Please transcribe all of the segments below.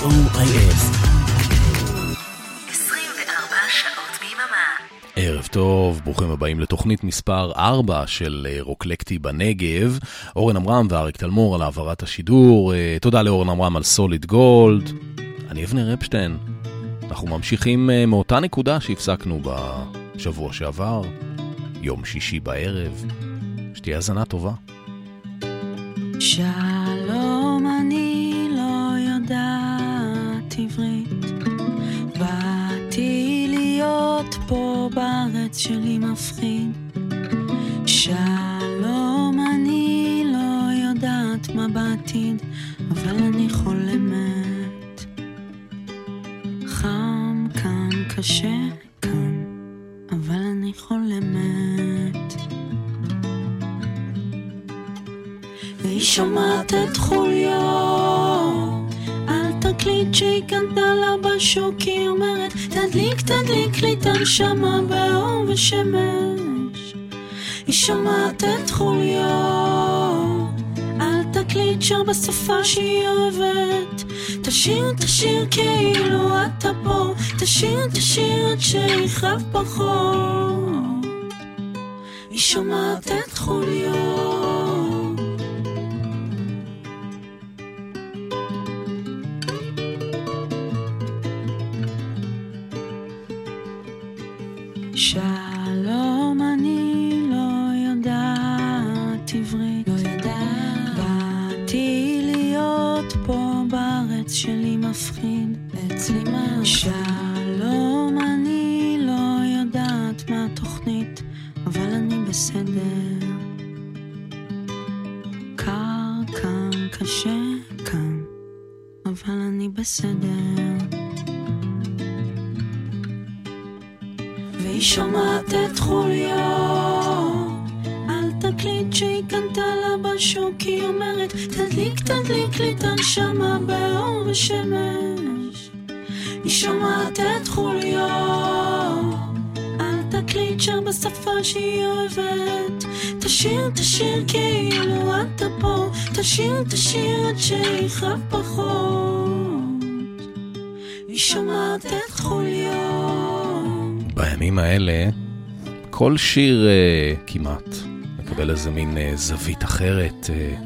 co.il ערב טוב, ברוכים הבאים לתוכנית מספר 4 של אה, רוקלקטי בנגב. אורן עמרם ואריק תלמור על העברת השידור. אה, תודה לאורן עמרם על סוליד גולד. אני אבנר אפשטיין. אנחנו ממשיכים אה, מאותה נקודה שהפסקנו בשבוע שעבר, יום שישי בערב. שתהיה האזנה טובה. שלום, פה בארץ שלי מפחיד. שלום, אני לא יודעת מה בעתיד, אבל אני חולמת. חם כאן, קשה כאן, אבל אני חולמת. והיא שומעת את חוליו תקליט שהיא קנתה לה בשוק, היא אומרת, תדליק, תדליק לי את הנשמה באור ושמש. היא שומעת את חוליו על תקליט שר בשפה שהיא אוהבת. תשאיר, תשאיר כאילו אתה פה, תשאיר, תשאיר עד שיכאב פחות. היא שומעת את חוליו שלום, אני לא יודעת עברית. לא יודעת. באתי להיות פה בארץ שלי מפחיד. אצלי מה? שלום, אני לא יודעת מה התוכנית, אבל אני בסדר. קר כאן, קשה כאן, אבל אני בסדר. שומעת את חוליו על תקליט שהיא קנתה לה בשוק, היא אומרת, תדליק, תדליק לי את הנשמה באור ושמש. היא שומעת את חוליו על תקליט שר בשפה שהיא אוהבת. תשאיר, תשאיר כאילו אתה פה, תשאיר, תשאיר עד שיכאב פחות. היא שומעת את חוליו בימים האלה, כל שיר uh, כמעט מקבל איזה מין uh, זווית אחרת, uh,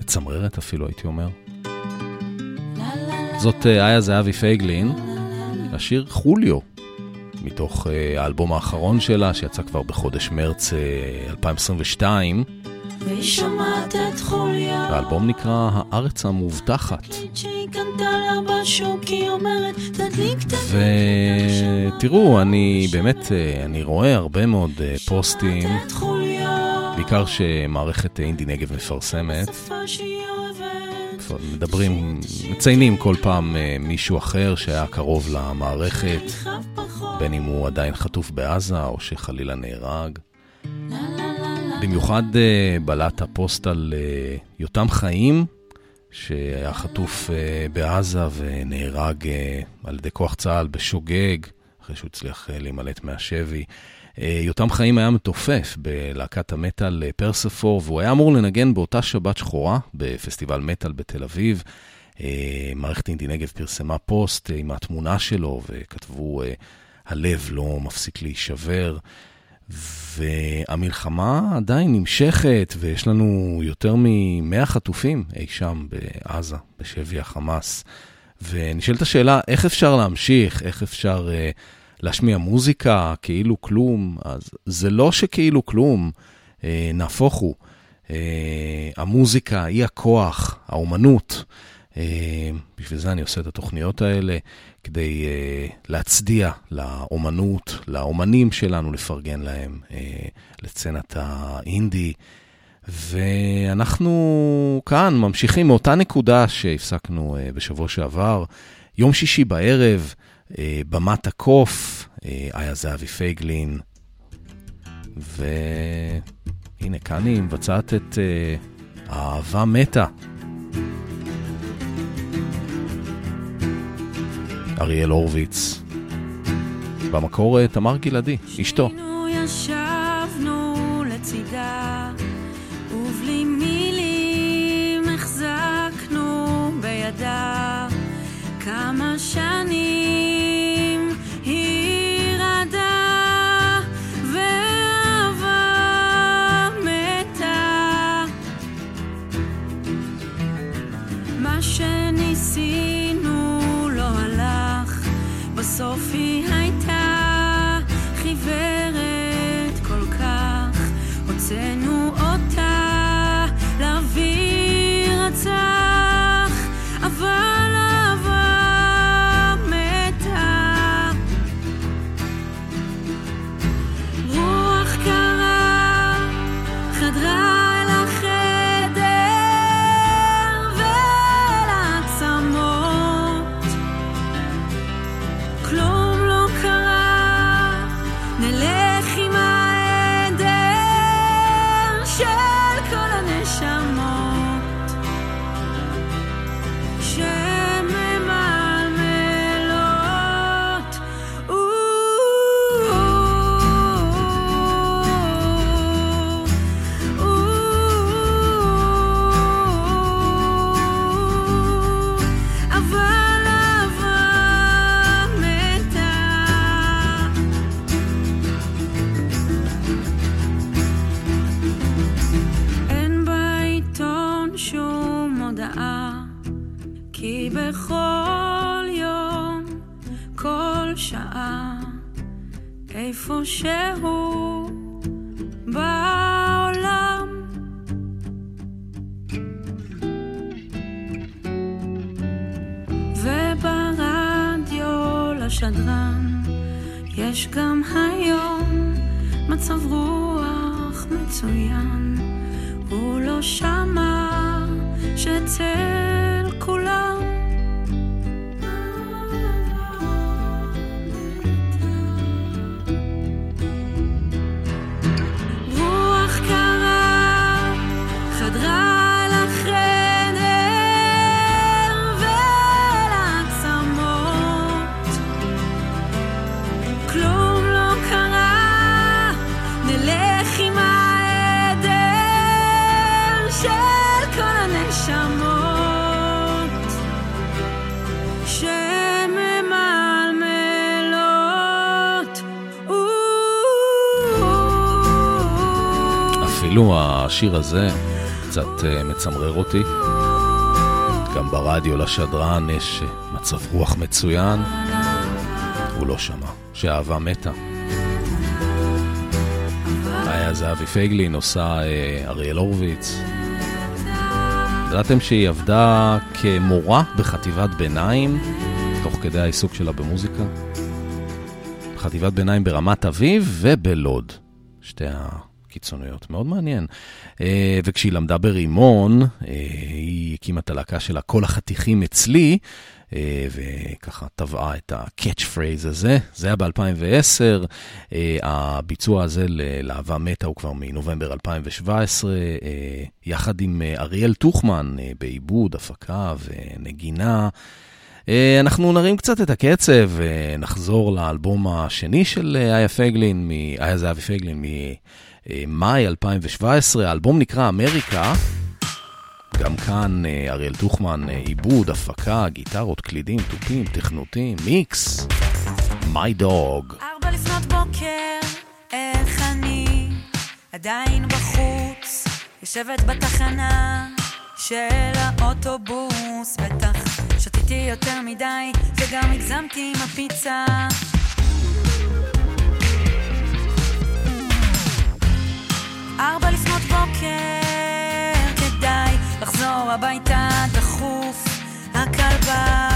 מצמררת אפילו, הייתי אומר. זאת איה זהבי פייגלין, השיר חוליו, מתוך uh, האלבום האחרון שלה, שיצא כבר בחודש מרץ uh, 2022. האלבום נקרא הארץ המובטחת. ותראו, אני באמת, אה, אני רואה הרבה מאוד אה, פוסטים, בעיקר שמערכת אינדי נגב מפרסמת. מדברים, מציינים כל פעם אה, מישהו אחר שהיה קרוב למערכת, בין אם הוא עדיין חטוף בעזה או שחלילה נהרג. במיוחד בלט הפוסט על יותם חיים, שהיה חטוף uh, בעזה ונהרג uh, על ידי כוח צה"ל בשוגג, אחרי שהוא הצליח uh, להימלט מהשבי. יותם חיים היה מתופף בלהקת המטאל פרספור, והוא היה אמור לנגן באותה שבת שחורה בפסטיבל מטאל בתל אביב. מערכת אינדי נגב פרסמה פוסט עם התמונה שלו, וכתבו, הלב לא מפסיק להישבר. והמלחמה עדיין נמשכת, ויש לנו יותר מ-100 חטופים אי שם בעזה, בשבי החמאס. ונשאלת השאלה, איך אפשר להמשיך? איך אפשר uh, להשמיע מוזיקה כאילו כלום? אז זה לא שכאילו כלום, uh, נהפוך הוא. Uh, המוזיקה היא הכוח, האומנות. Uh, בשביל זה אני עושה את התוכניות האלה. כדי uh, להצדיע לאומנות, לאומנים שלנו, לפרגן להם, uh, לצנת האינדי. ואנחנו כאן ממשיכים מאותה נקודה שהפסקנו בשבוע שעבר. יום שישי בערב, במת הקוף, uh, איה זהבי פייגלין. והנה, כאן היא מבצעת את האהבה מתה. אריאל הורוביץ. במקור תמר גלעדי, אשתו. ישבנו לצידה, Sophie. השיר הזה קצת uh, מצמרר אותי. גם ברדיו לשדרן יש uh, מצב רוח מצוין. הוא לא שמע שאהבה מתה. היה זה אבי פייגלין, עושה uh, אריאל הורוביץ. ידעתם שהיא עבדה כמורה בחטיבת ביניים, תוך כדי העיסוק שלה במוזיקה? חטיבת ביניים ברמת אביב ובלוד. שתי ה... קיצוניות, מאוד מעניין. אה, וכשהיא למדה ברימון, אה, היא הקימה את הלהקה שלה, כל החתיכים אצלי, אה, וככה טבעה את ה-catch phrase הזה. זה היה ב-2010, הביצוע הזה ללהבה מתה הוא כבר מנובמבר 2017, יחד עם אריאל טוחמן בעיבוד, הפקה ונגינה. אנחנו נרים קצת את הקצב ונחזור לאלבום השני של איה פייגלין, איה זהבי פייגלין, מאי 2017, האלבום נקרא אמריקה. גם כאן אה, אריאל טוחמן, אה, עיבוד, הפקה, גיטרות, קלידים, תופים, תכנותים, מיקס. My Dog. ארבע לפנות בוקר, איך אני עדיין בחוץ, יושבת בתחנה של האוטובוס, בטח שתיתי יותר מדי וגם הגזמתי עם הפיצה. ארבע לפנות בוקר, כדאי לחזור הביתה דחוף. הכלבה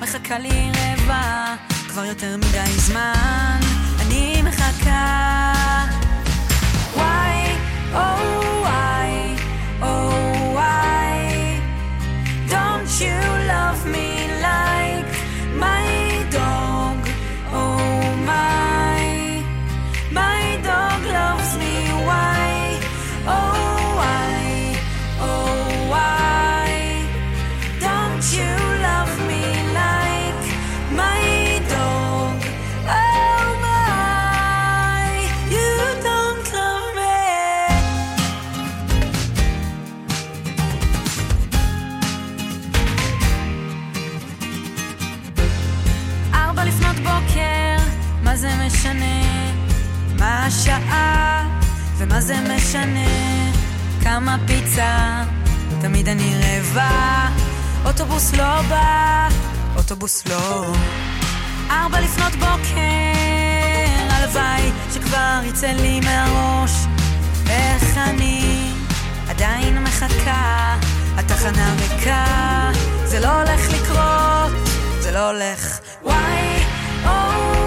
מחכה לי רבע, כבר יותר מדי זמן, אני מחכה. וואי, או מה זה משנה כמה פיצה, תמיד אני רעבה. אוטובוס לא בא, אוטובוס לא. ארבע לפנות בוקר, הלוואי שכבר יצא לי מהראש. איך אני עדיין מחכה, התחנה ריקה, זה לא הולך לקרות, זה לא הולך. וואי, אוי. Oh.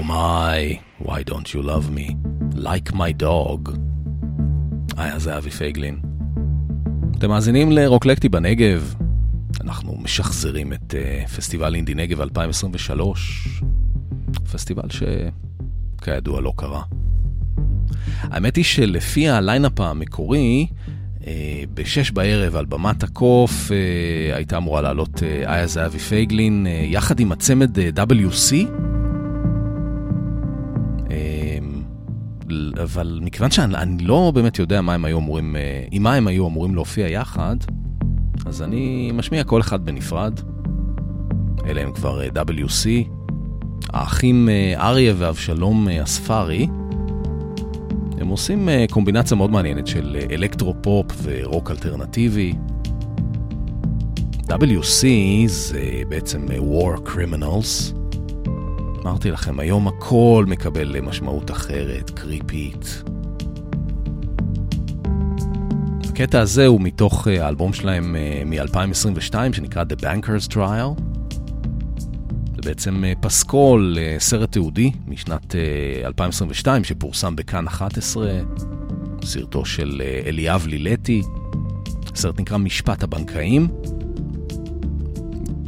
Oh my, why don't you love me? Like my dog. איה זהבי פייגלין. אתם מאזינים לרוקלקטי בנגב. אנחנו משחזרים את אה, פסטיבל אינדי נגב 2023. פסטיבל שכידוע לא קרה. האמת היא שלפי ה line-up המקורי, אה, בשש בערב על במת הקוף אה, הייתה אמורה לעלות אה, איה זהבי פייגלין אה, יחד עם הצמד אה, WC. אבל מכיוון שאני אני לא באמת יודע מה הם היו אמורים, אה, עם מה הם היו אמורים להופיע יחד, אז אני משמיע כל אחד בנפרד. אלה הם כבר אה, WC, האחים אה, אריה ואבשלום אספרי. הם עושים קומבינציה מאוד מעניינת של אלקטרו-פופ ורוק אלטרנטיבי. WC זה בעצם War Criminals. אמרתי לכם, היום הכל מקבל אה, משמעות אחרת, קריפית. הקטע הזה הוא מתוך אה, האלבום שלהם מ-2022 שנקרא The Bankers Trial. זה בעצם אה, פסקול, אה, סרט תיעודי משנת אה, 2022 שפורסם בכאן 11, סרטו של אה, אליאב לילתי. הסרט נקרא משפט הבנקאים.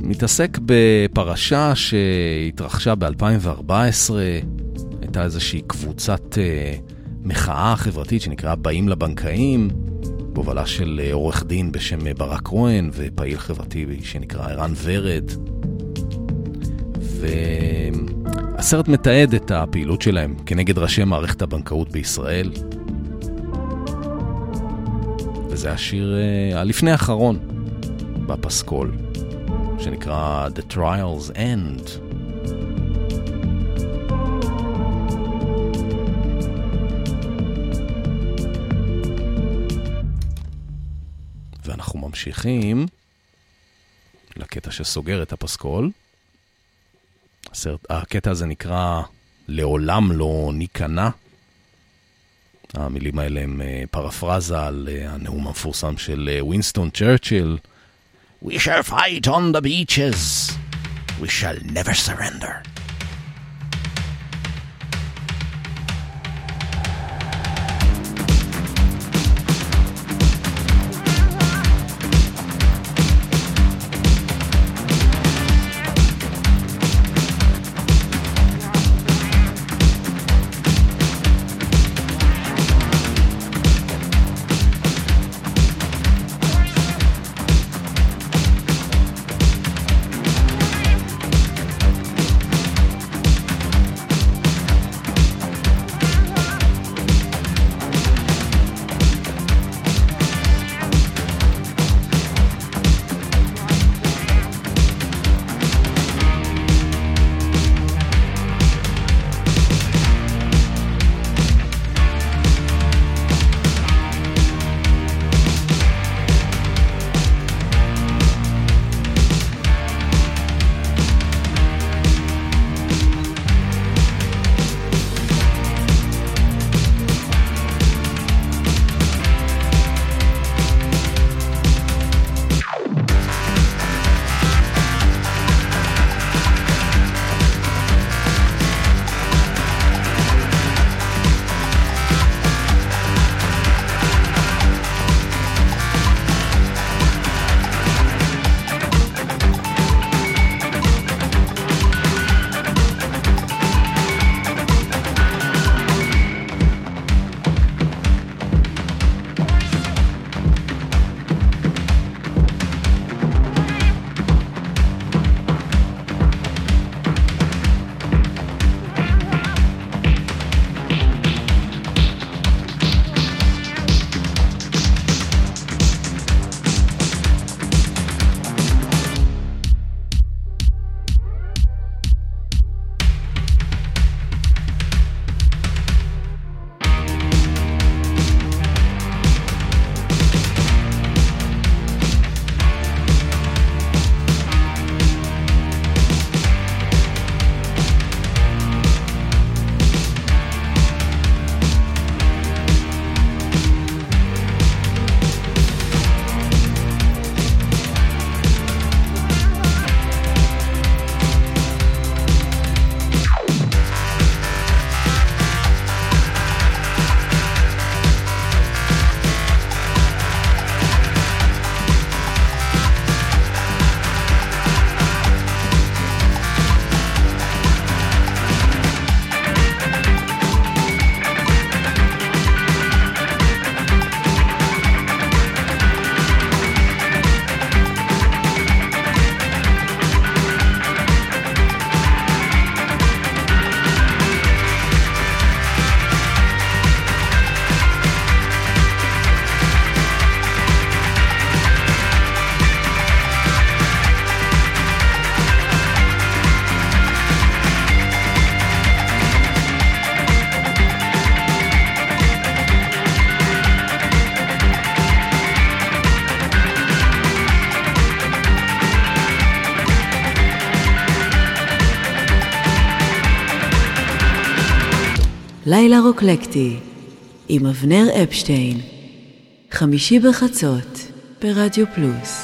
מתעסק בפרשה שהתרחשה ב-2014, הייתה איזושהי קבוצת אה, מחאה חברתית שנקראה באים לבנקאים, בהובלה של אה, עורך דין בשם אה, ברק כהן ופעיל חברתי שנקרא ערן ורד. והסרט מתעד את הפעילות שלהם כנגד ראשי מערכת הבנקאות בישראל. וזה השיר אה, הלפני האחרון בפסקול, שנקרא The Trials End. ואנחנו ממשיכים לקטע שסוגר את הפסקול. הסרט, הקטע הזה נקרא לעולם לא ניכנע. המילים האלה הם אה, פרפרזה על אה, הנאום המפורסם של אה, ווינסטון צ'רצ'יל. We shall fight on the beaches, we shall never surrender. לילה רוקלקטי עם אבנר אפשטיין, חמישי בחצות ברדיו פלוס.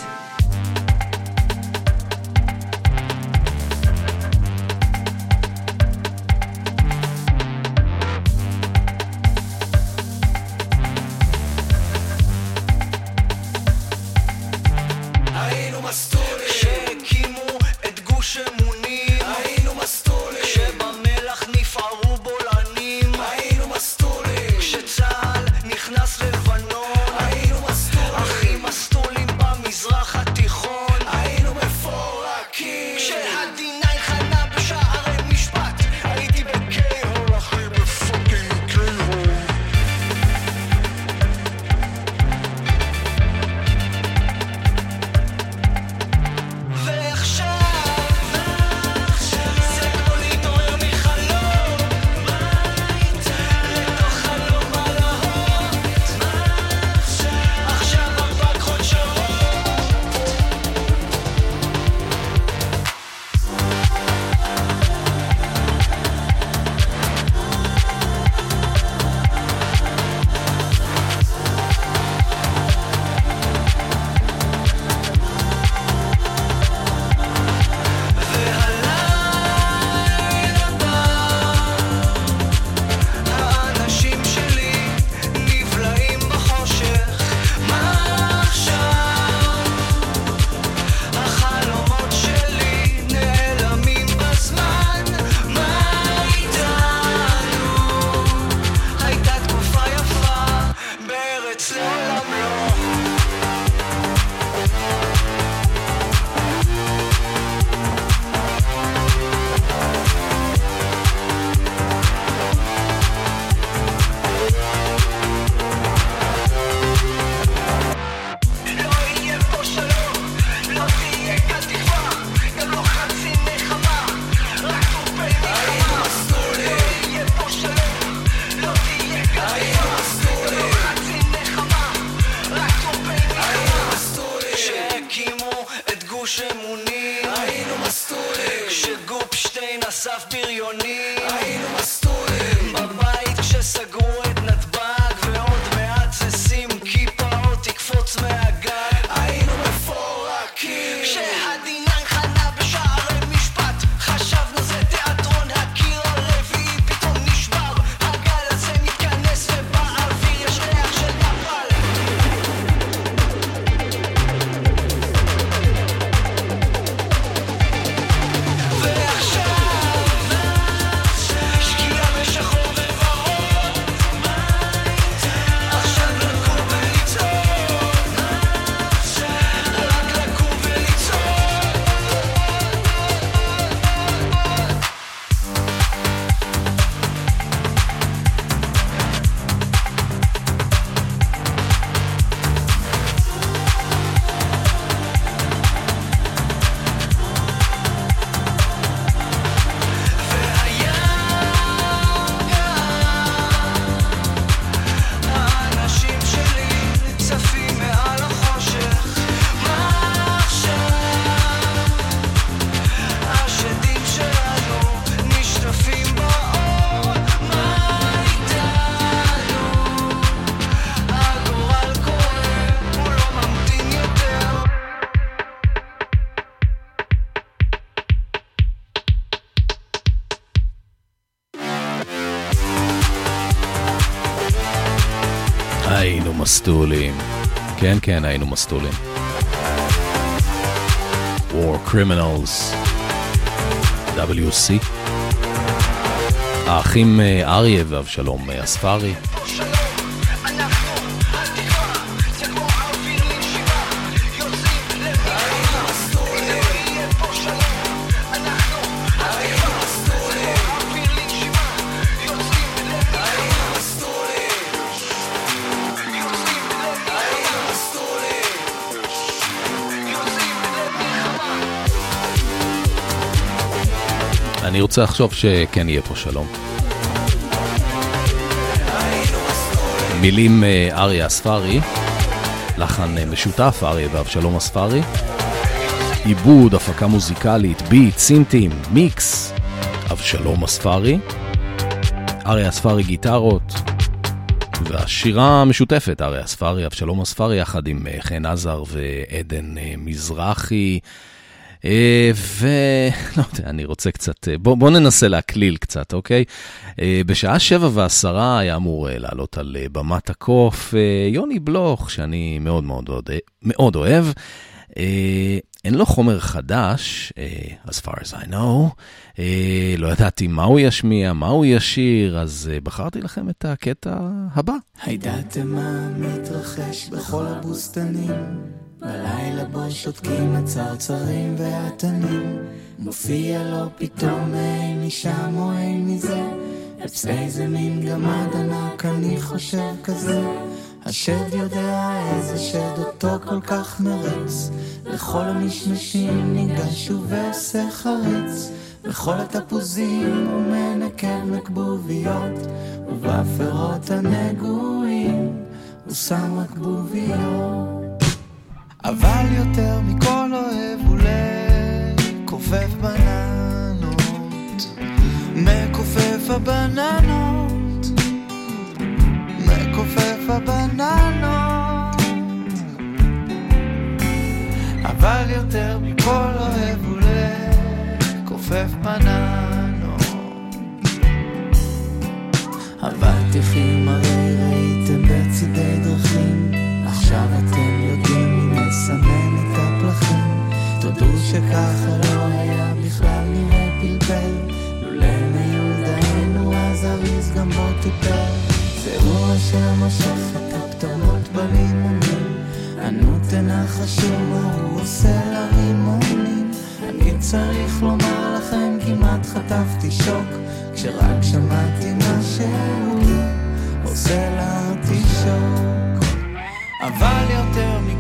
כן, היינו מסטולים. War Criminals, WC. האחים אה, אריה ואבשלום אה, אספרי. רוצה לחשוב שכן יהיה פה שלום. מילים אה, אריה אספרי, לחן אה, משותף אריה ואבשלום אספרי, עיבוד, הפקה מוזיקלית, ביט, סינטים, מיקס, אבשלום אספרי, אריה אספרי גיטרות, והשירה המשותפת, אריה אספרי, אבשלום אספרי, יחד עם אה, חן עזר ועדן מזרחי. ולא יודע, אני רוצה קצת, בוא, בוא ננסה להקליל קצת, אוקיי? בשעה שבע ועשרה היה אמור לעלות על במת הקוף יוני בלוך, שאני מאוד מאוד, מאוד אוהב. אין לו חומר חדש, as far as I know, לא ידעתי מה הוא ישמיע, מה הוא ישיר, אז בחרתי לכם את הקטע הבא. הידעתם מה מתרחש בכל הבוסתנים? בלילה בו שותקים הצרצרים והתנים, מופיע לו פתאום אין משם או אין מזה, אפס איזה מין גמד ענק אני חושב כזה. השד יודע איזה שד אותו כל כך מרץ, לכל המשמשים ניגש ועושה חרץ, וכל התפוזים הוא מנקר נקבוביות, ובפירות הנגועים הוא שם רק בוביות. אבל יותר מכל אוהב הוא לכופף בננות, מכופף הבננות. מכופף הבננות. אבל יותר מכל אוהב הוא לכופף בננות. אבטיחים הרי ראיתם בצידי דרכים. עכשיו אתם יודעים מי מסמן את הפלחים. תודו שככה לא היה בכלל נראה פלפל. לולא מיולדנו אז אריז גם בו טיפל. והוא אשר מושך את הפתורות בלימונים. ענו תנחשו מה הוא עושה לרימונים? אני צריך לומר לכם כמעט חטפתי שוק. כשרק שמעתי מה שהוא עושה לארטישוק אבל יותר מכל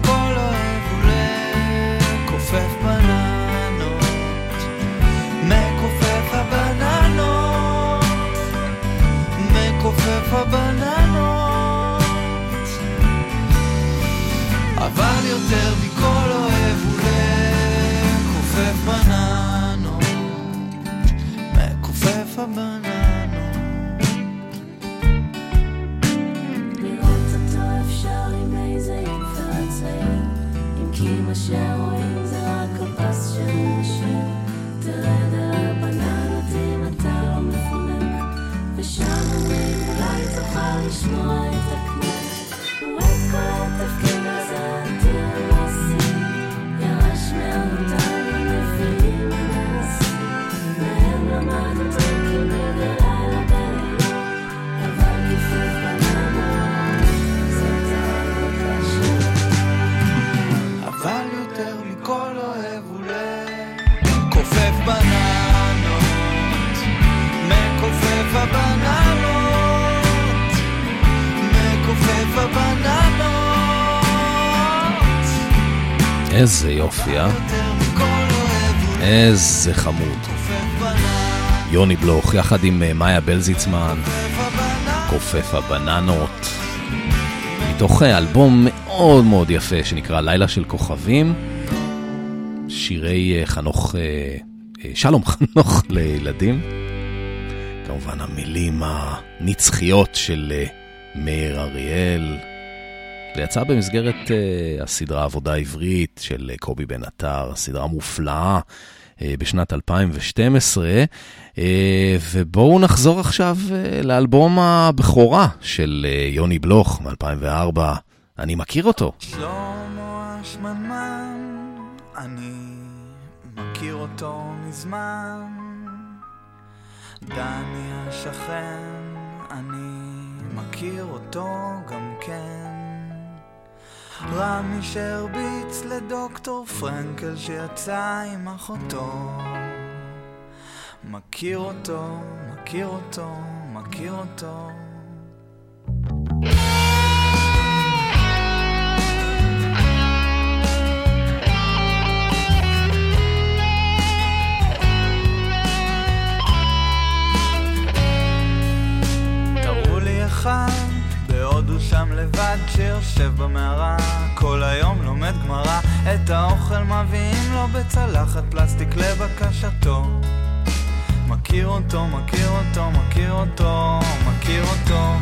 מכופף הבננות. אבל יותר מכל אוהב הוא לכופף בננות, מכופף הבננות. מה תוכל הבננות. איזה יופי, אה? איזה חמוד. יוני בלוך, יחד עם אה, מאיה בלזיצמן. כופף הבננות. מתוך אה, אלבום מאוד מאוד יפה שנקרא לילה של כוכבים, שירי אה, חנוך, שלום חנוך לילדים. כמובן המילים הנצחיות של מאיר אריאל. זה יצא במסגרת אה, הסדרה עבודה עברית של אה, קובי בן עטר, סדרה מופלאה אה, בשנת 2012. אה, ובואו נחזור עכשיו אה, לאלבום הבכורה של אה, יוני בלוך מ-2004. אני מכיר אותו. שלמה השמנמן, אני מכיר אותו מזמן. דני השכן, אני מכיר אותו גם כן. רמי שהרביץ לדוקטור פרנקל שיצא עם אחותו. מכיר אותו, מכיר אותו, מכיר אותו. לי אחד, בהודו שם לבד, שיושב במערה, כל היום לומד גמרא, את האוכל מביאים לו בצלחת פלסטיק לבקשתו. מכיר אותו, מכיר אותו, מכיר אותו, מכיר אותו.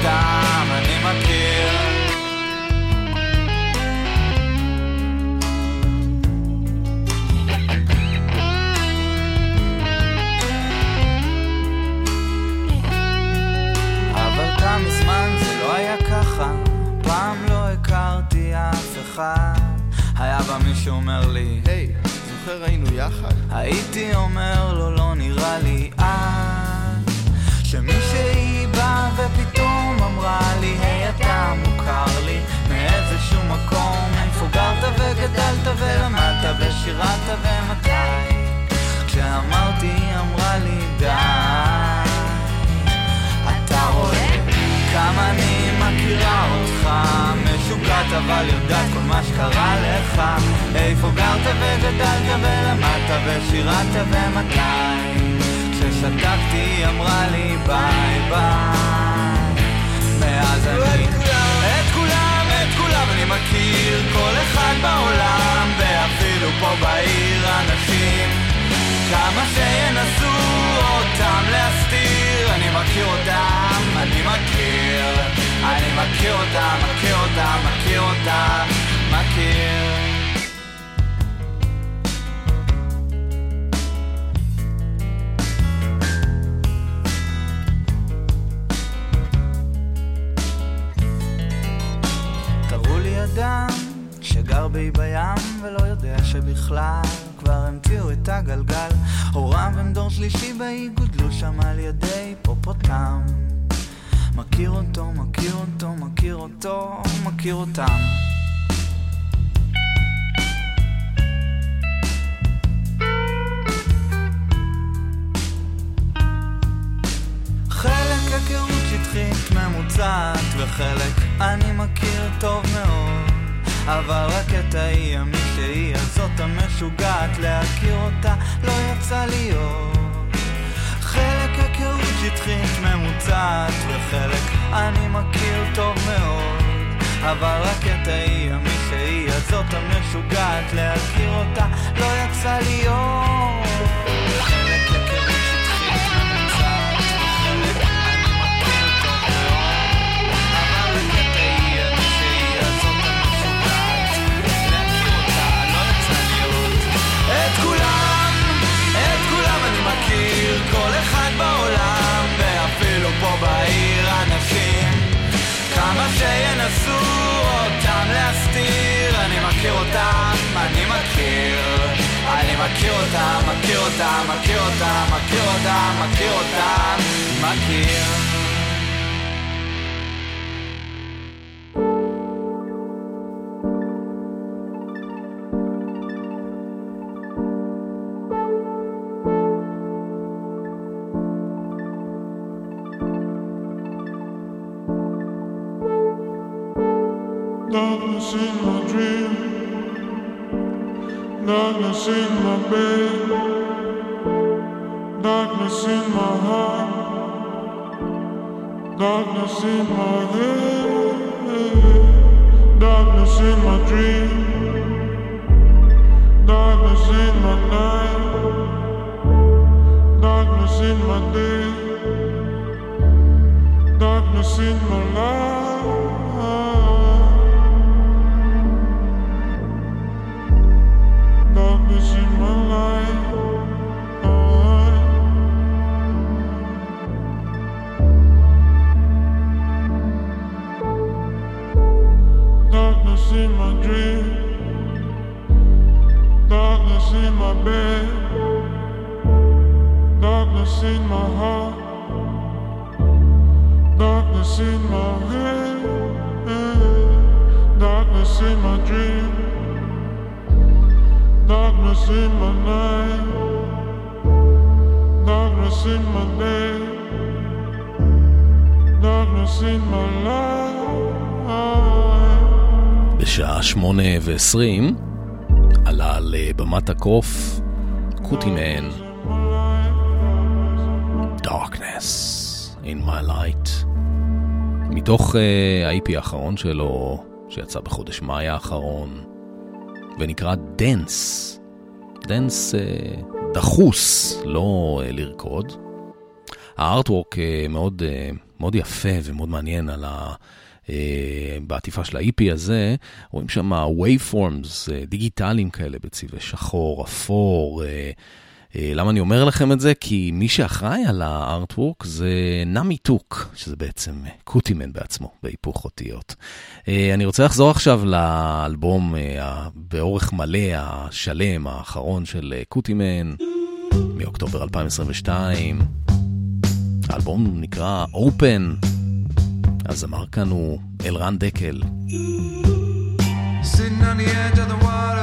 אותם, אני מכיר. אבל תם מזמן זה לא היה ככה, פעם לא הכרתי אף אחד. היה בא מישהו אומר לי, היי, זוכר היינו יחד? הייתי אומר לו לא נראה לי אז שמישהי באה ופתאום לי היי אתה מוכר לי. מאיזשהו מקום איפה גרת וגדלת ולמדת ושירת ומתי? כשאמרתי היא אמרה לי די אתה רואה כמה אני מכירה אותך משוגעת אבל יודעת כל מה שקרה לך. איפה גרת וגדלת ולמדת ושירת ומתי? כששתקתי היא אמרה לי ביי ביי מאז אני את כולם, את כולם אני מכיר כל אחד בעולם ואפילו פה בעיר אנשים. כמה שינסו אותם להסתיר אני מכיר אותם, אני מכיר אני מכיר אותם, בי בים ולא יודע שבכלל. כבר המציאו את הגלגל. הוריו הם דור שלישי באי גודלו שם על ידי היפופוטם. מכיר אותו, מכיר אותו, מכיר אותו, מכיר אותם. חלק היכרות שטחית ממוצעת וחלק אני מכיר טוב מאוד אבל רק את ההיא המישהי הזאת המשוגעת להכיר אותה לא יצא להיות. חלק היכרות שטחית ממוצעת וחלק אני מכיר טוב מאוד. אבל רק את ההיא המישהי הזאת המשוגעת להכיר אותה לא יצא להיות מכיר אותם, מכיר אותם, מכיר אותם, מכיר אותם, מכיר אותם, מכיר. Darkness in my bed, darkness in my heart, darkness in my head, darkness in my dream, darkness in my night, darkness in my day, darkness in my life. Darkness in my dream. Darkness in my bed. Darkness in my heart. Darkness in my head. Darkness in my dream. Darkness in my night. Darkness in my day. Darkness in my life. בשעה שמונה ועשרים עלה לבמת הקוף קוטימן Darkness in my light. מתוך אה, ה-EP האחרון שלו שיצא בחודש מאי האחרון ונקרא Dense, dense אה, דחוס, לא אה, לרקוד. הארטוורק uh, מאוד, uh, מאוד יפה ומאוד מעניין על ה... uh, בעטיפה של ה-EP הזה, רואים שם waveforms uh, דיגיטליים כאלה בצבעי שחור, אפור. Uh, למה אני אומר לכם את זה? כי מי שאחראי על הארטוורק זה נמי טוק, שזה בעצם קוטימן בעצמו, בהיפוך אותיות. אני רוצה לחזור עכשיו לאלבום באורך מלא, השלם, האחרון של קוטימן, מאוקטובר 2022. האלבום נקרא Open. הזמר כאן הוא אלרן דקל. Sitting on the edge of the water,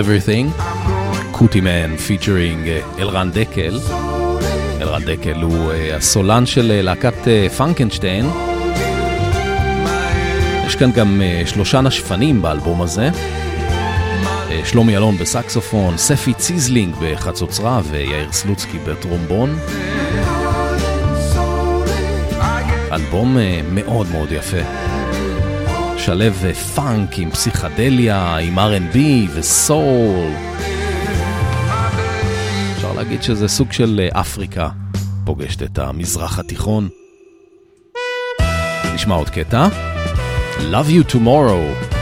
Everything, קוטימן featuring אלרן דקל. אלרן דקל הוא אה, הסולן של אה, להקת אה, פרנקנשטיין. יש כאן גם אה, שלושה נשפנים באלבום הזה. אה, שלומי אלון בסקסופון, ספי ציזלינג בחצוצרה ויאיר סלוצקי בטרומבון. אלבום אה, מאוד מאוד יפה. שלב אה, פאנק עם פסיכדליה, עם R&B וסול. אפשר להגיד שזה סוג של אה, אפריקה פוגשת את המזרח התיכון. נשמע עוד קטע. Love You Tomorrow.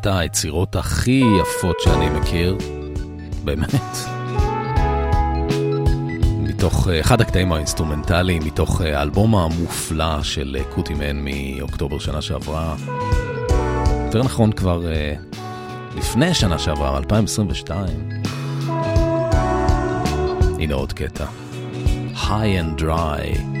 אחת היצירות הכי יפות שאני מכיר, באמת. מתוך אה, אחד הקטעים האינסטרומנטליים, מתוך אה, האלבום המופלא של אה, קוטימן מאוקטובר שנה שעברה. יותר נכון כבר לפני שנה שעברה, 2022. הנה עוד קטע. High and Dry.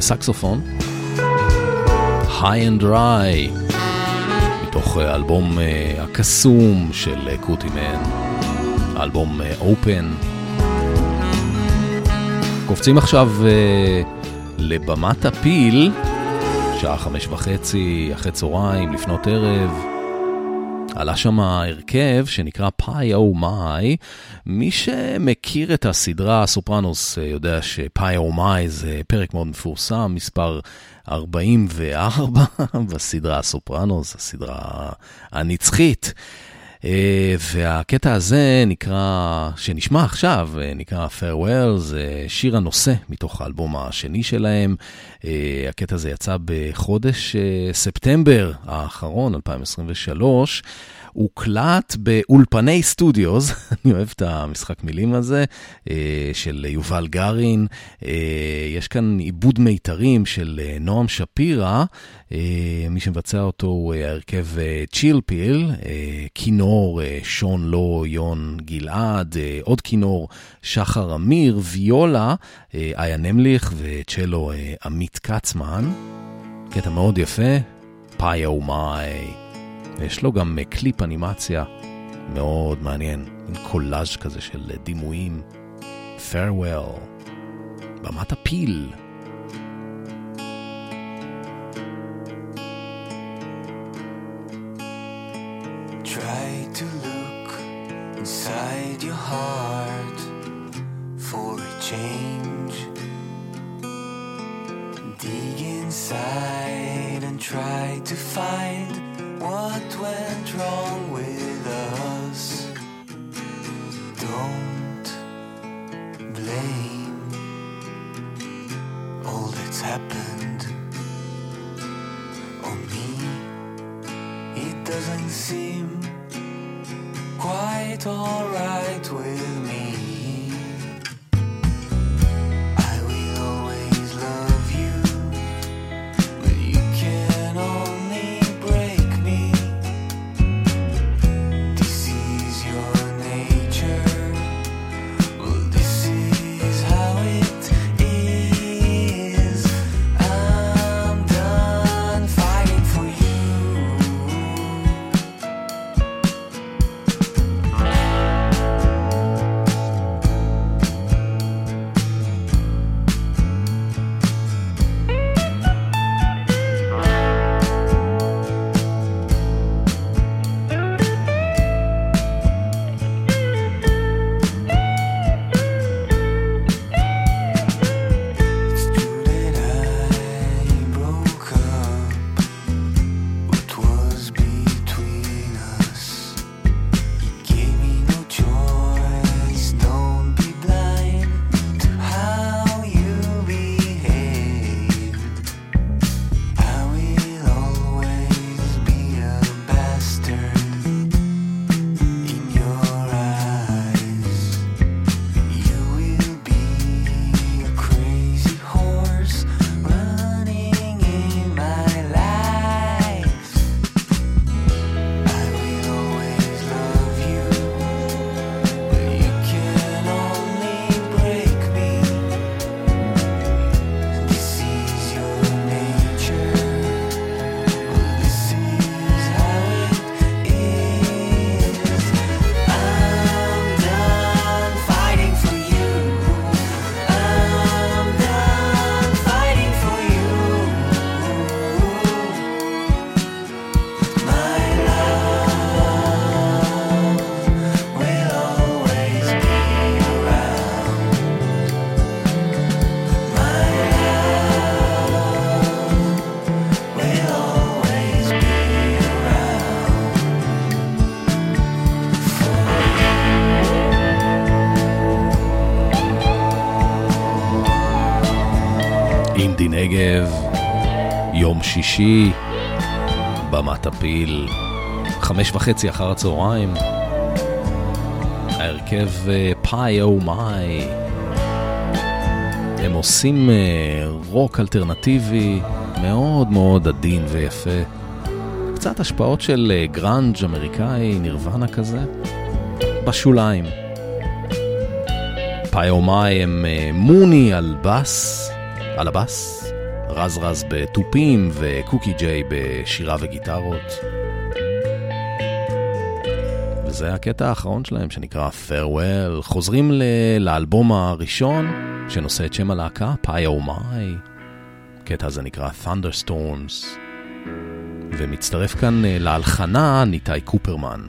בסקסופון. High and Dry, מתוך האלבום אה, הקסום של אה, קוטימן, האלבום Open. אה, קופצים עכשיו לבמת הפיל, שעה חמש וחצי, אחרי צהריים, לפנות ערב. עלה שם הרכב שנקרא פאי או מאי. מי שמכיר את הסדרה סופרנוס יודע שפאי או מאי זה פרק מאוד מפורסם, מספר 44 בסדרה הסופרנוס, הסדרה הנצחית. אה, והקטע הזה נקרא, שנשמע עכשיו, אה, נקרא Farewell, זה שיר הנושא מתוך האלבום השני שלהם. אה, הקטע הזה יצא בחודש ספטמבר האחרון, 2023. הוקלט באולפני סטודיוס, אני אוהב את המשחק מילים הזה, אה, של יובל גרין. אה, יש כאן עיבוד מיתרים של אה, נועם שפירא, מי שמבצע אותו הוא ההרכב צ'ילפיל, כינור שון לו יון גלעד, עוד כינור שחר אמיר, ויולה, איה נמליך וצ'לו עמית כצמן. קטע מאוד יפה, פאי או מאי. ויש לו גם אה, קליפ אנימציה מאוד מעניין, עם קולאז' כזה של אה, דימויים. farewell, במת הפיל. Try to find what went wrong with us. Don't blame all that's happened on me. It doesn't seem quite alright with יוגב, יום שישי, במת הפיל, חמש וחצי אחר הצהריים. ההרכב פאי או מאי. הם עושים אה, רוק אלטרנטיבי מאוד מאוד עדין ויפה. קצת השפעות של אה, גראנג' אמריקאי, נירוונה כזה, בשוליים. פאי או מאי הם אה, מוני על בס, על הבס, רז רז בתופים וקוקי ג'יי בשירה וגיטרות. וזה הקטע האחרון שלהם שנקרא Farewell. חוזרים ל- לאלבום הראשון שנושא את שם הלהקה, פאי או מאי. הקטע הזה נקרא Thunderstorms. ומצטרף כאן אה, להלחנה ניתאי קופרמן.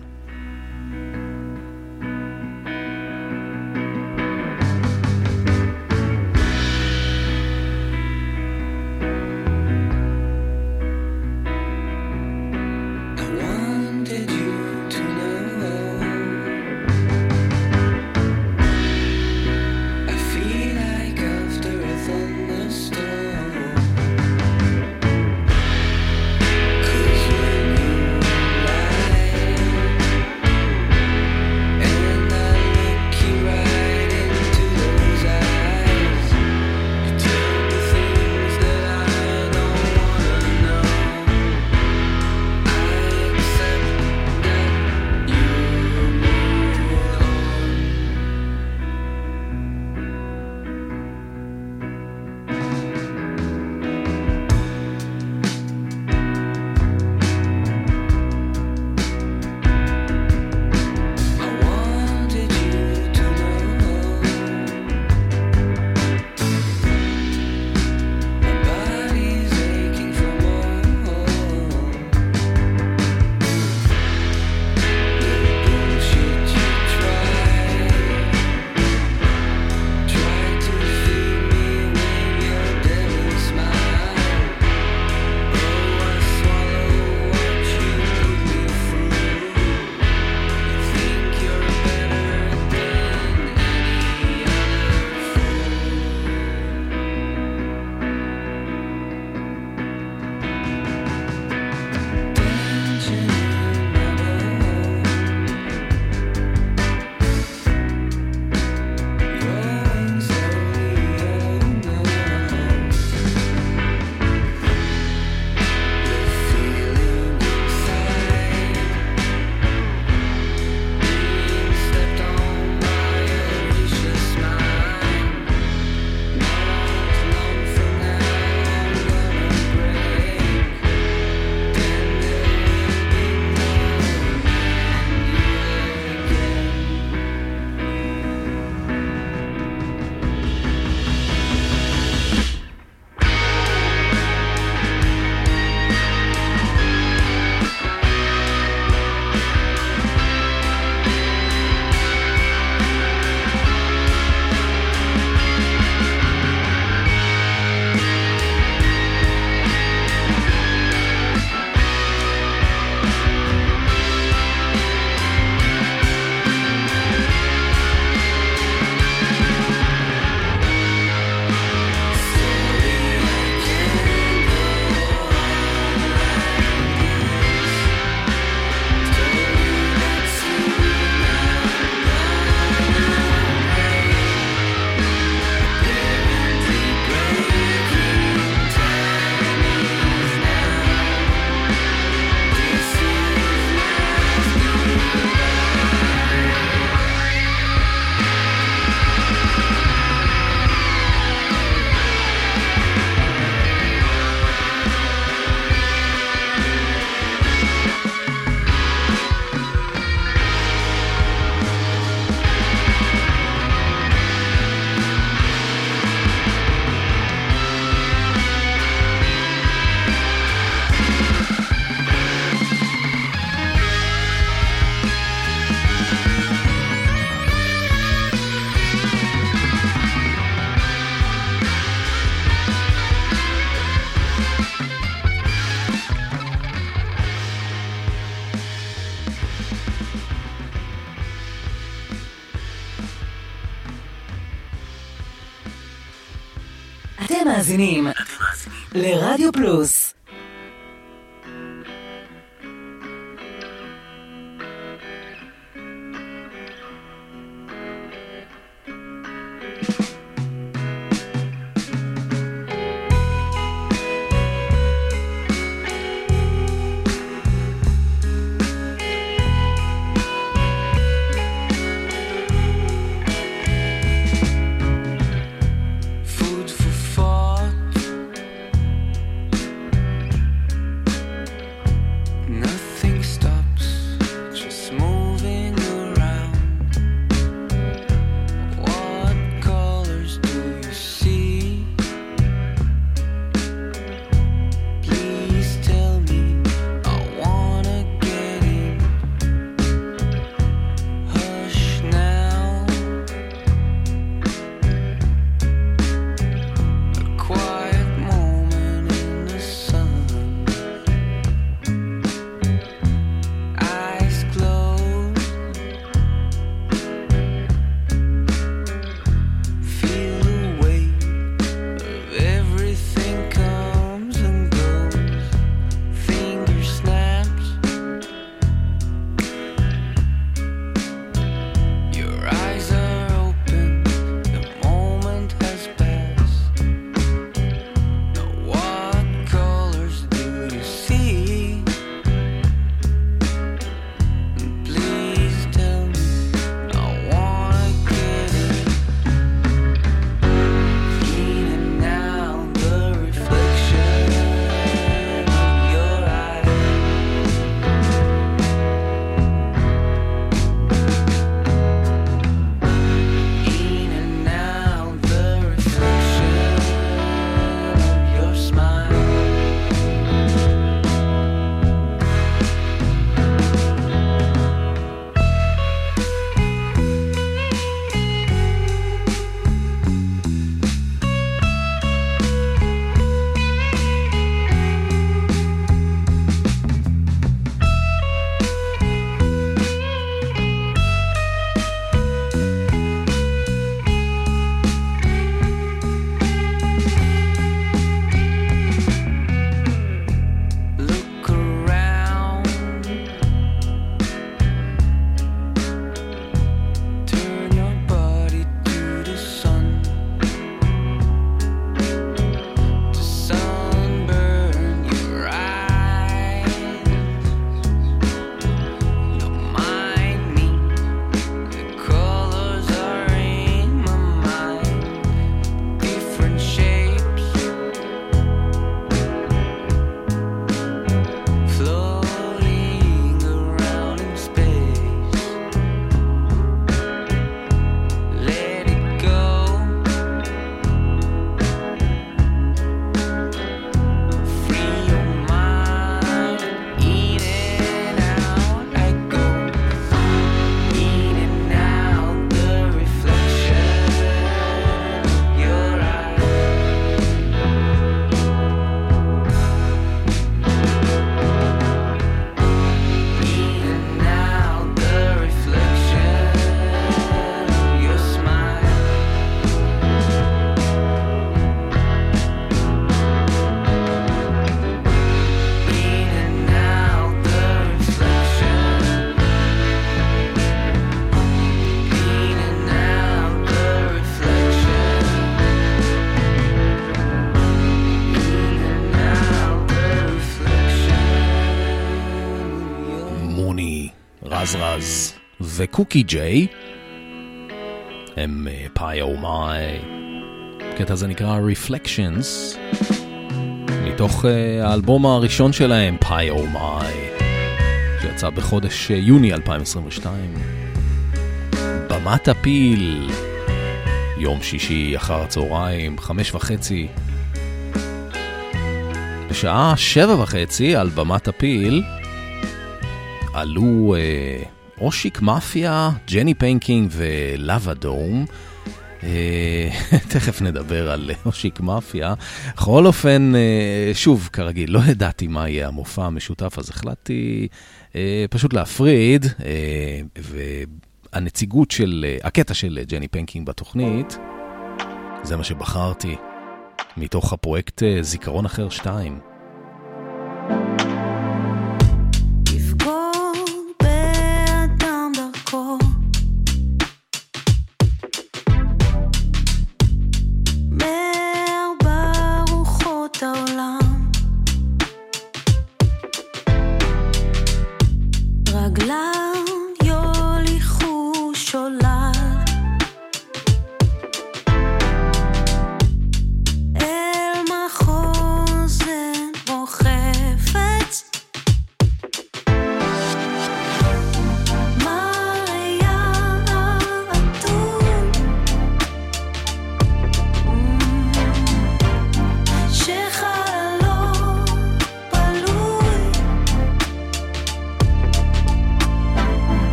אתם מאזינים וקוקי ג'יי הם פאי או מאי. הקטע הזה נקרא Reflections, מתוך אה, האלבום הראשון שלהם, פאי או מאי, שיצא בחודש אה, יוני 2022. במת הפיל, יום שישי אחר הצהריים, חמש וחצי. בשעה שבע וחצי על במת הפיל עלו אה, אושיק מאפיה, ג'ני פנקין ולאבה דום. אה, תכף נדבר על אושיק מאפיה. בכל אופן, אה, שוב, כרגיל, לא ידעתי מה יהיה המופע המשותף, אז החלטתי אה, פשוט להפריד, אה, והנציגות של, הקטע של ג'ני פנקין בתוכנית, זה מה שבחרתי. מתוך הפרויקט זיכרון אחר 2. יבגוד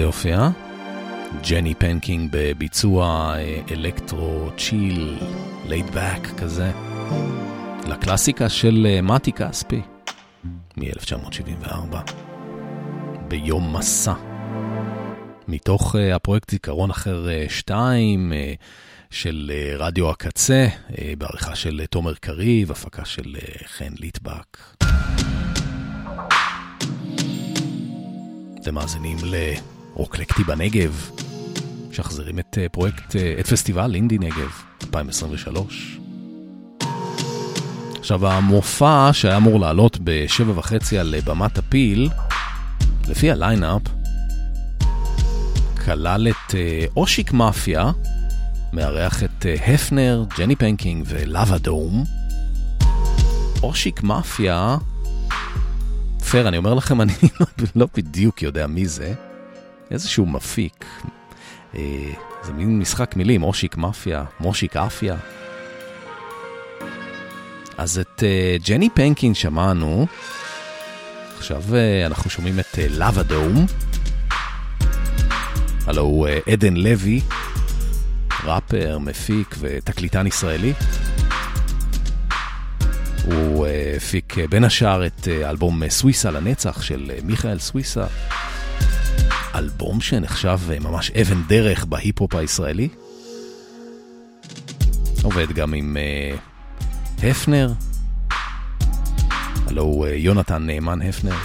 איזה יופי, אה? ג'ני פנקין בביצוע אה, electro chill, laid back כזה, לקלאסיקה של אה, מתי כספי מ-1974, ביום מסע, מתוך הפרויקט זיכרון אחר 2 של רדיו הקצה, בעריכה של תומר קריב, הפקה של חן ליטבק. אתם מאזינים לרוקלקטי בנגב, משחזרים את אה, פרויקט, אה, את פסטיבל אינדי נגב 2023. עכשיו, המופע שהיה אמור לעלות בשבע וחצי על אה, במת הפיל, לפי ה line-up, כלל את אושיק מאפיה, מארח את הפנר, ג'ני פנקין ולאבה דום. אושיק מאפיה פייר, אני אומר לכם, אני לא בדיוק יודע מי זה. איזשהו מפיק. אה, זה מין משחק מילים, אושיק מאפיה, מושיק אפיה. אז את אה, ג'ני פנקין שמענו, עכשיו אה, אנחנו שומעים את אה, לאבה דום. הלו הוא אה, עדן לוי, ראפר, מפיק ותקליטן ישראלי. הוא אה, הפיק אה, בין השאר את אה, אלבום סוויסה לנצח של מיכאל סוויסה. אלבום שנחשב אה, ממש אבן דרך בהיפ-הופ הישראלי. עובד גם עם אה, הפנר, הלו הוא אה, יונתן נאמן הפנר.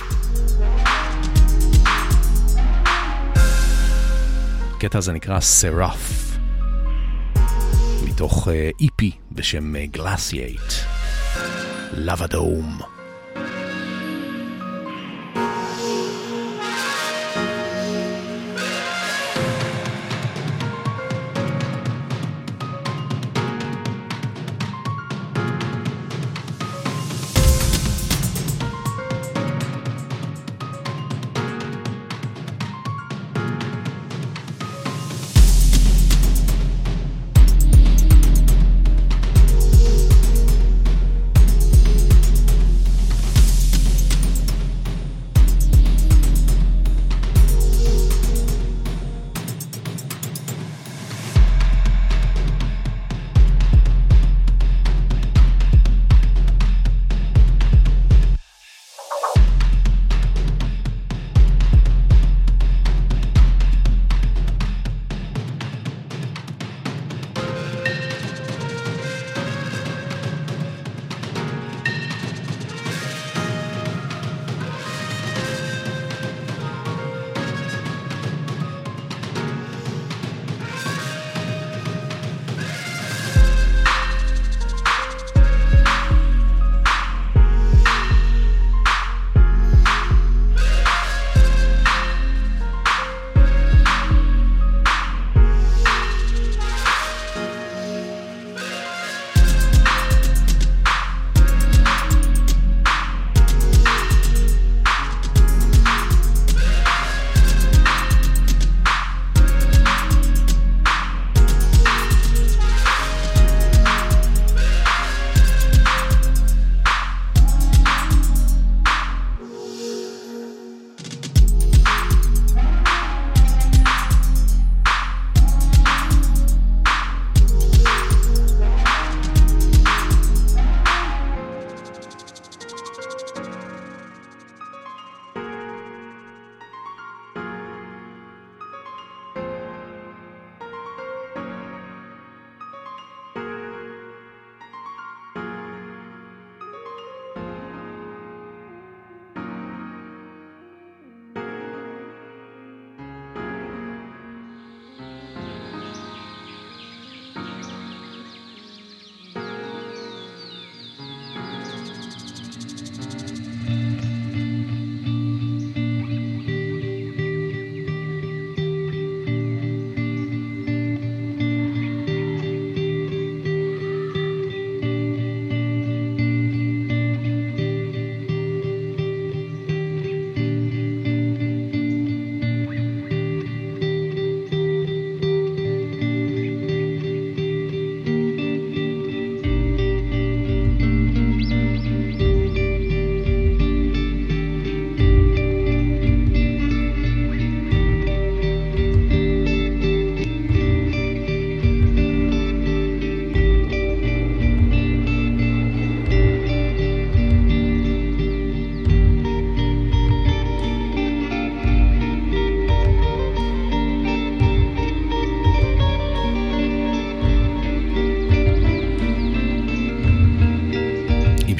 הקטע הזה נקרא סראף, מתוך איפי בשם גלסייט, לבדום.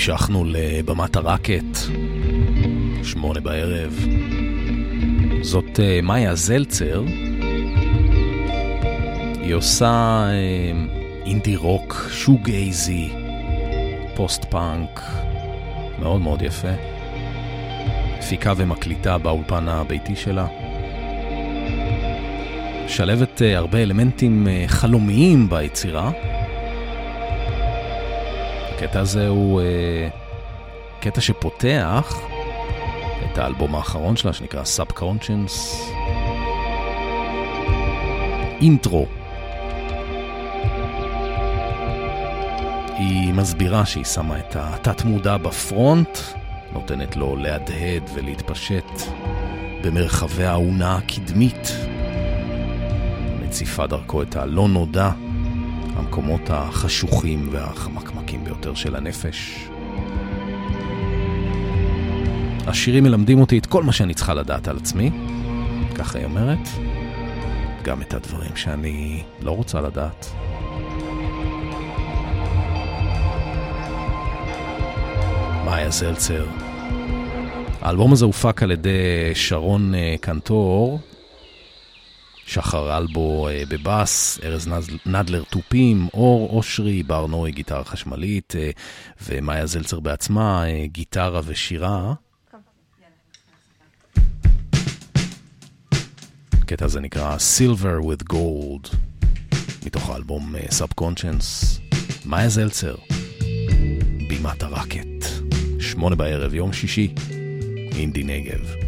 המשכנו לבמת הרקט, שמונה בערב. זאת אה, מאיה זלצר. היא עושה אה, אינדי רוק, shoegazey, פוסט פאנק, מאוד מאוד יפה. מפיקה ומקליטה באולפן הביתי שלה. משלבת אה, הרבה אלמנטים חלומיים ביצירה. הקטע הזה הוא אה, קטע שפותח את האלבום האחרון שלה, שנקרא Subconscious. אינטרו. היא מסבירה שהיא שמה את התת-מודע בפרונט, נותנת לו להדהד ולהתפשט במרחבי האונה הקדמית. מציפה דרכו את הלא נודע, המקומות החשוכים והחמקמקים ביותר של הנפש. השירים מלמדים אותי את כל מה שאני צריכה לדעת על עצמי, ככה היא אומרת, גם את הדברים שאני לא רוצה לדעת. מאיה זלצר. האלבום הזה הופק על ידי שרון אה, קנטור, שחר אלבו אה, בבאס, ארז נדלר תופים, אור אושרי, בר נוי גיטרה חשמלית, אה, ומאיה זלצר בעצמה אה, גיטרה ושירה. הקטע הזה נקרא Silver with Gold, מתוך האלבום Subconscious. מאיה זלצר, בימת הרקט, שמונה בערב, יום שישי, אינדי נגב.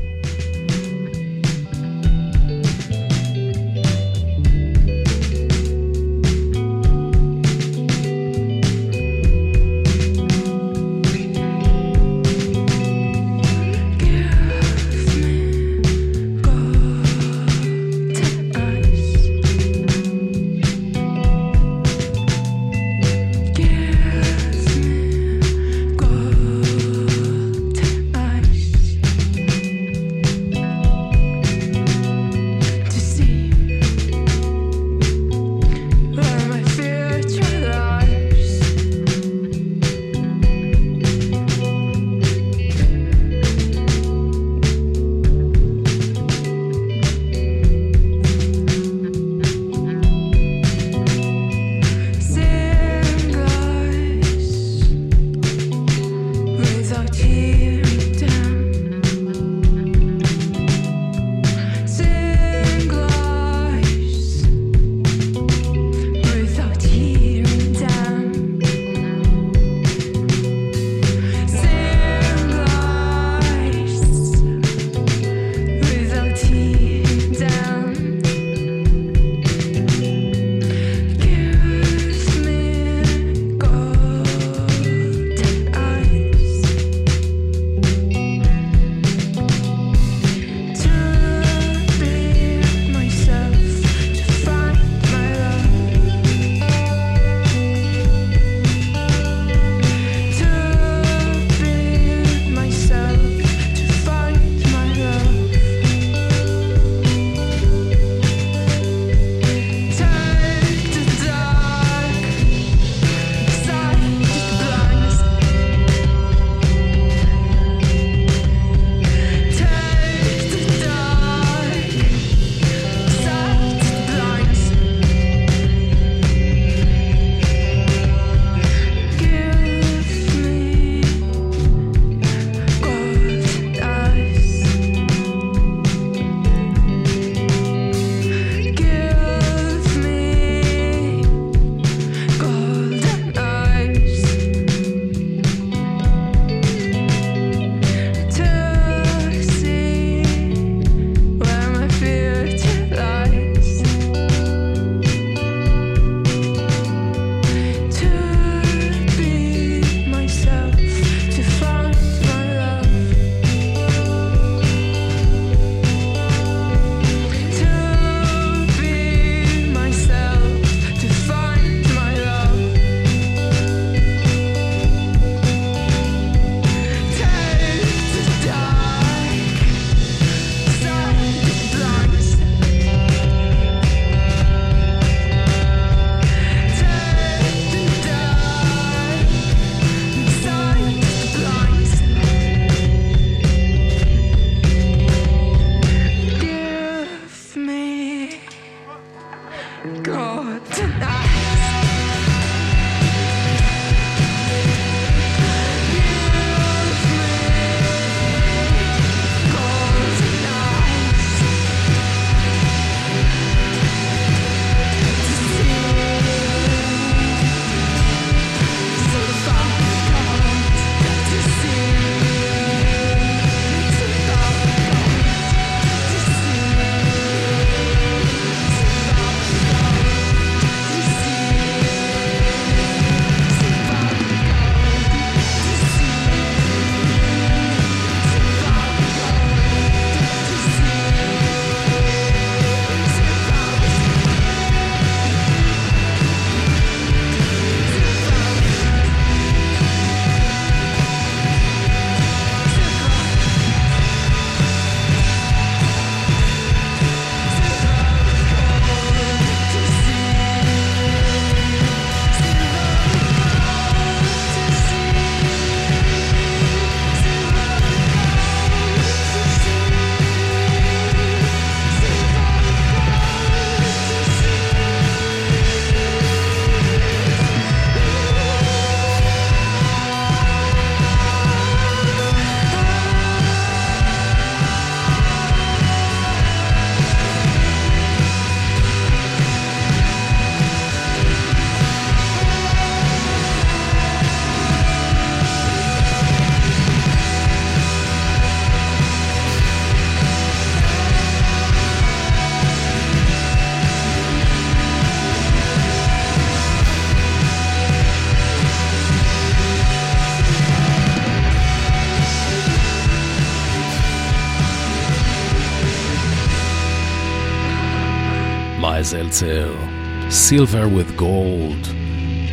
Silver with Gold,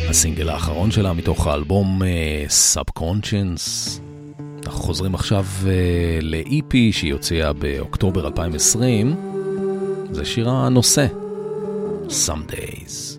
הסינגל האחרון שלה מתוך האלבום uh, Subconscious. אנחנו חוזרים עכשיו אה, uh, ל-EP שהיא הוציאה באוקטובר 2020, זה שיר הנושא, Some Days.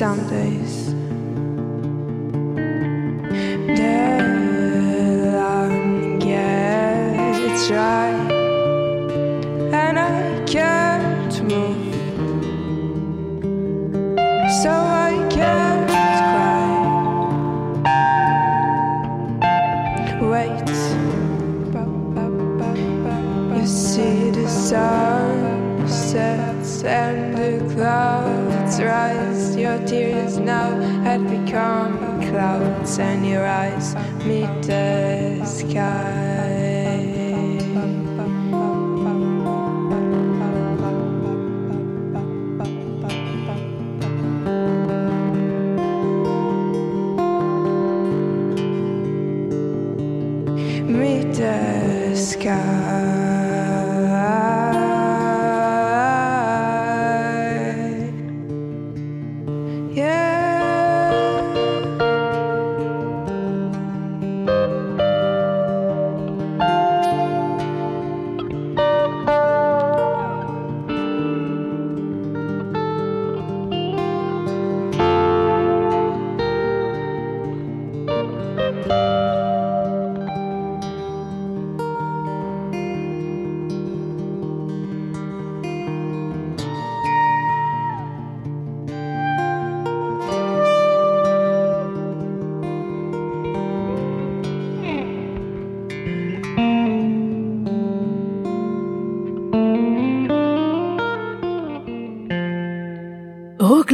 some days.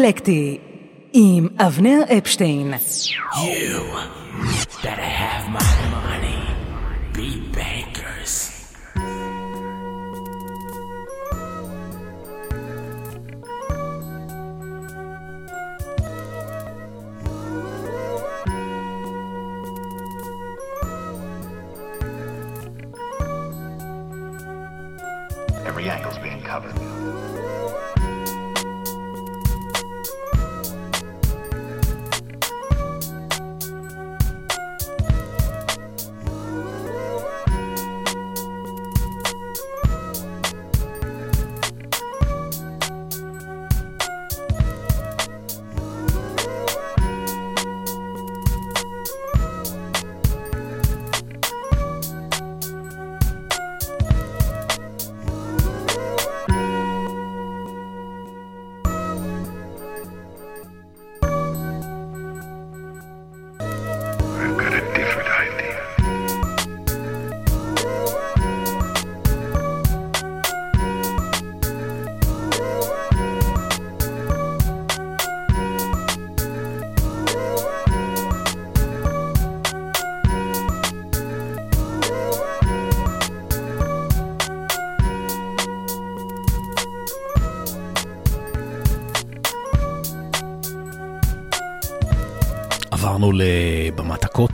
אקלקטי עם אבנר אפשטיין. You.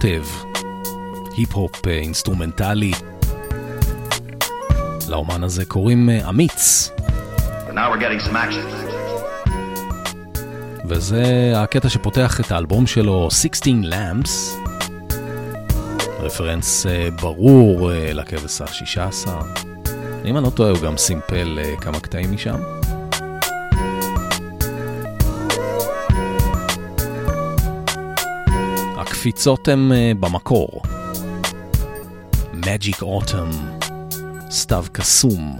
הקוטב, היפ-הופ אה, אינסטרומנטלי. לאומן הזה קוראים אה, אמיץ. וזה הקטע שפותח את האלבום שלו, 16 Lambs. רפרנס אה, ברור לכבש ה-16. אם אני לא טועה, הוא גם סימפל כמה קטעים משם. הקפיצות הן אה, במקור. Magic Autumn, סתיו קסום.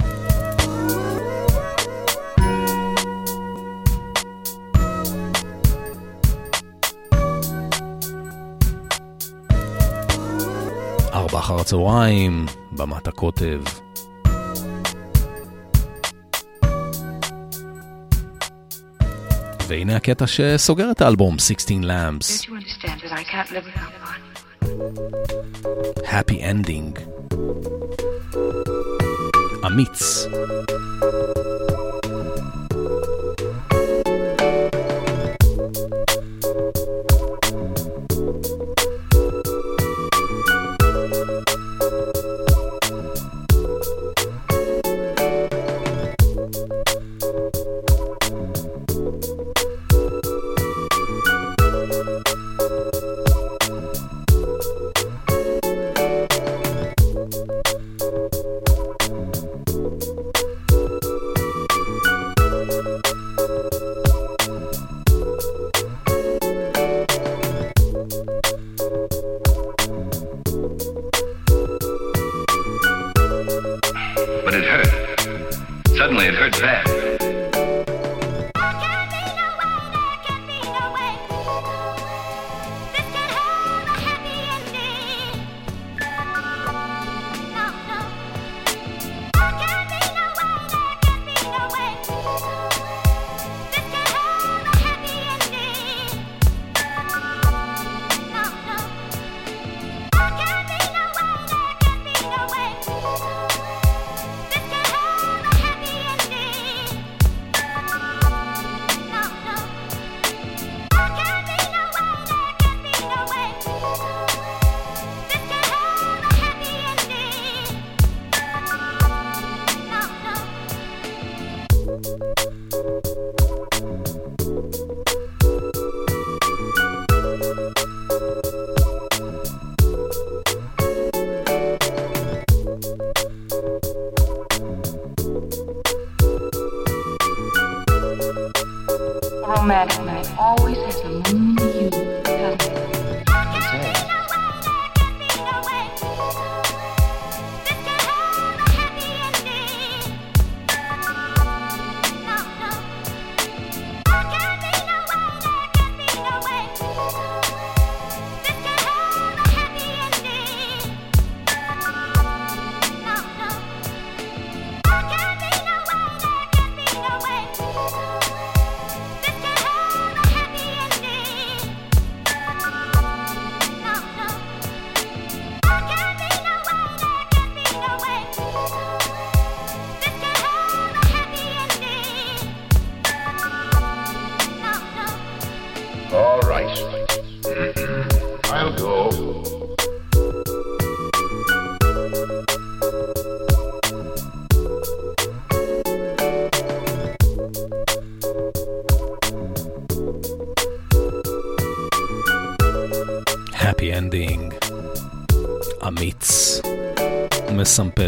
ארבע אחר הצהריים, במת הקוטב. והנה הקטע שסוגר את האלבום, 16 Lamps, I can't live without one? Happy Ending. אמיץ.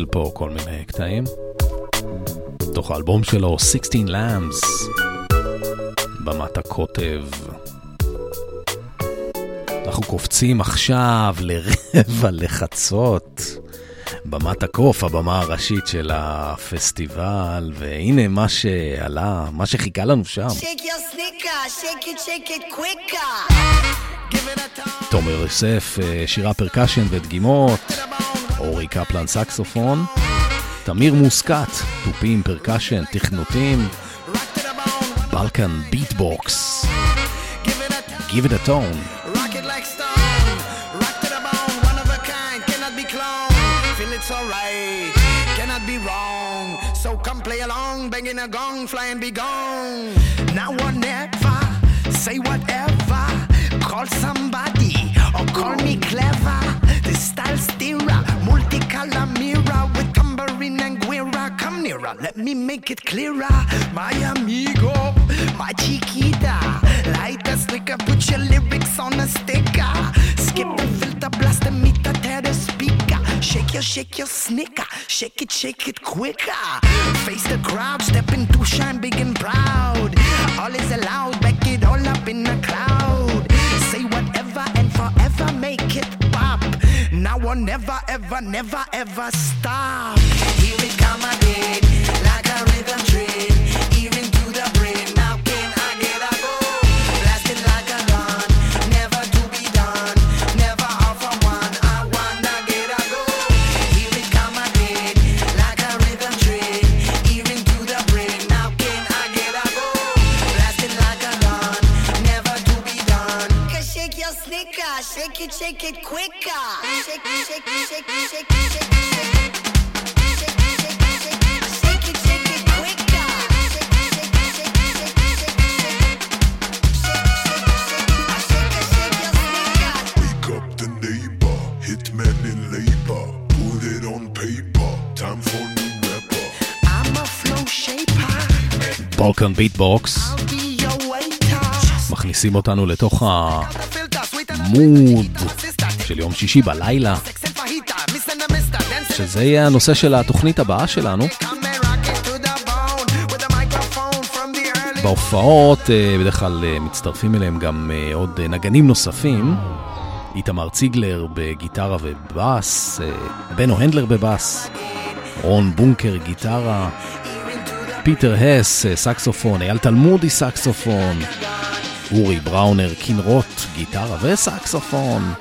מסמפל פה כל מיני קטעים. תוך האלבום שלו, 16 Lambs. במת הקוטב. אנחנו קופצים עכשיו לרבע לחצות. במת הקוף, הבמה הראשית של הפסטיבל, והנה מה שעלה, מה שחיכה לנו שם. תומר יוסף, אה, שירה פרקשן ודגימות, אורי קפלן סקסופון, תמיר מוסקת, תופים, פרקשן, תכנותים, בלקן ביטבוקס, Give it a tone. Rock it like stone, rock to the bone, one of a kind, cannot be cloned. Feel it's alright, cannot be wrong. So come play along, banging a gong, fly and be gone. Now or never, say whatever. call somebody or call me clever. The style stirrer, Make it clearer. My amigo, my chiquita. Light a slicker, put your lyrics on a sticker. Skip the filter, blast the meter, tear the speaker. Shake your, shake your snicker. Shake it, shake it quicker. Face the crowd, step into shine big and proud. All is allowed, back it all up in the cloud. Say whatever and forever make it pop. Now or never, ever, never, ever stop. Here it come again, בולקן ביטבוקס. מכניסים אותנו לתוך המוד של יום שישי בלילה, שזה יהיה הנושא של התוכנית הבאה שלנו. בהופעות אה, בדרך כלל אה, מצטרפים אליהם גם אה, עוד נגנים נוספים. איתמר ציגלר בגיטרה ובאס, בנו הנדלר בבאס, רון בונקר גיטרה, פיטר הס אה, סקסופון, אייל תלמודי סקסופון, אורי בראונר כנרות גיטרה וסקסופון,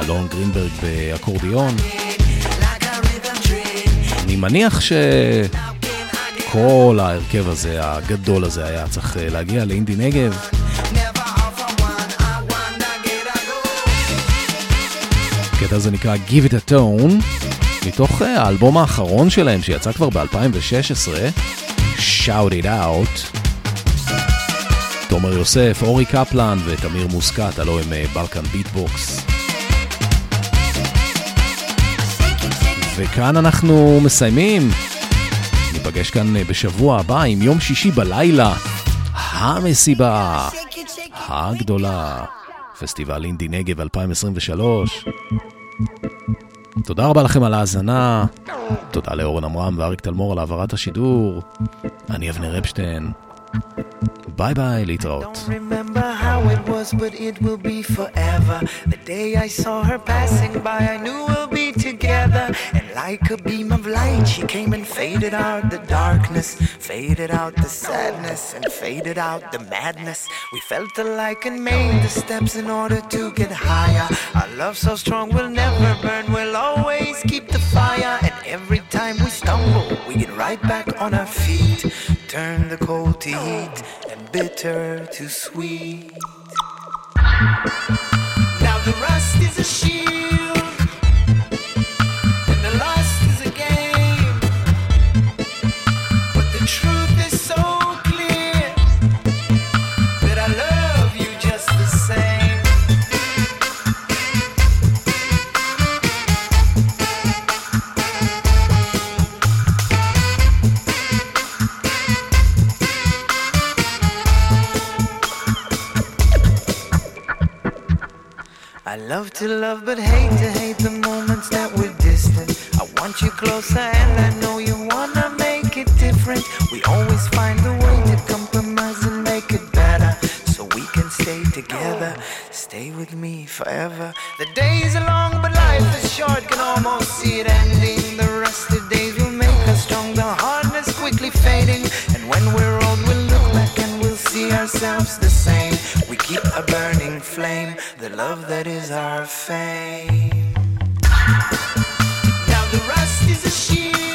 אלון גרינברג באקורדיון. אני מניח שכל ההרכב הזה, הגדול הזה, היה צריך אה, להגיע לאינדי נגב. הקטע הזה נקרא Give it a tone, מתוך אה, האלבום האחרון שלהם שיצא כבר ב-2016, Shout it out. תומר יוסף, אורי קפלן ותמיר מוסקת, הלו הם אה, בלקן ביטבוקס. וכאן אנחנו מסיימים. ניפגש כאן אה, בשבוע הבא עם יום שישי בלילה, המסיבה הגדולה, פסטיבל אינדי נגב 2023. תודה רבה לכם על ההאזנה, תודה לאורן עמרם ואריק תלמור על העברת השידור. אני אבנר אפשטיין. ביי ביי, להתראות. remember how it was, but it will be forever. The day I saw her passing by, I knew we'll be together. And like a beam of light, she came and faded out the darkness, faded out the sadness, and faded out the madness. We felt alike and made the steps in order to get higher. Our love so strong will never burn, we'll always keep the fire. And every time we get right back on our feet. Turn the cold to heat and bitter to sweet. Now the rust is a shield, love to love but hate to hate the moments that we're distant. I want you closer and I know you wanna make it different. We always find a way to compromise and make it better so we can stay together. Stay with me forever. The days are long but life is short, can almost see it ending. The rest of days will make us strong, the hardness quickly fading. And when we're old, we'll look back and we'll see ourselves the same. Keep a burning flame, the love that is our fame. Now the rust is a shield,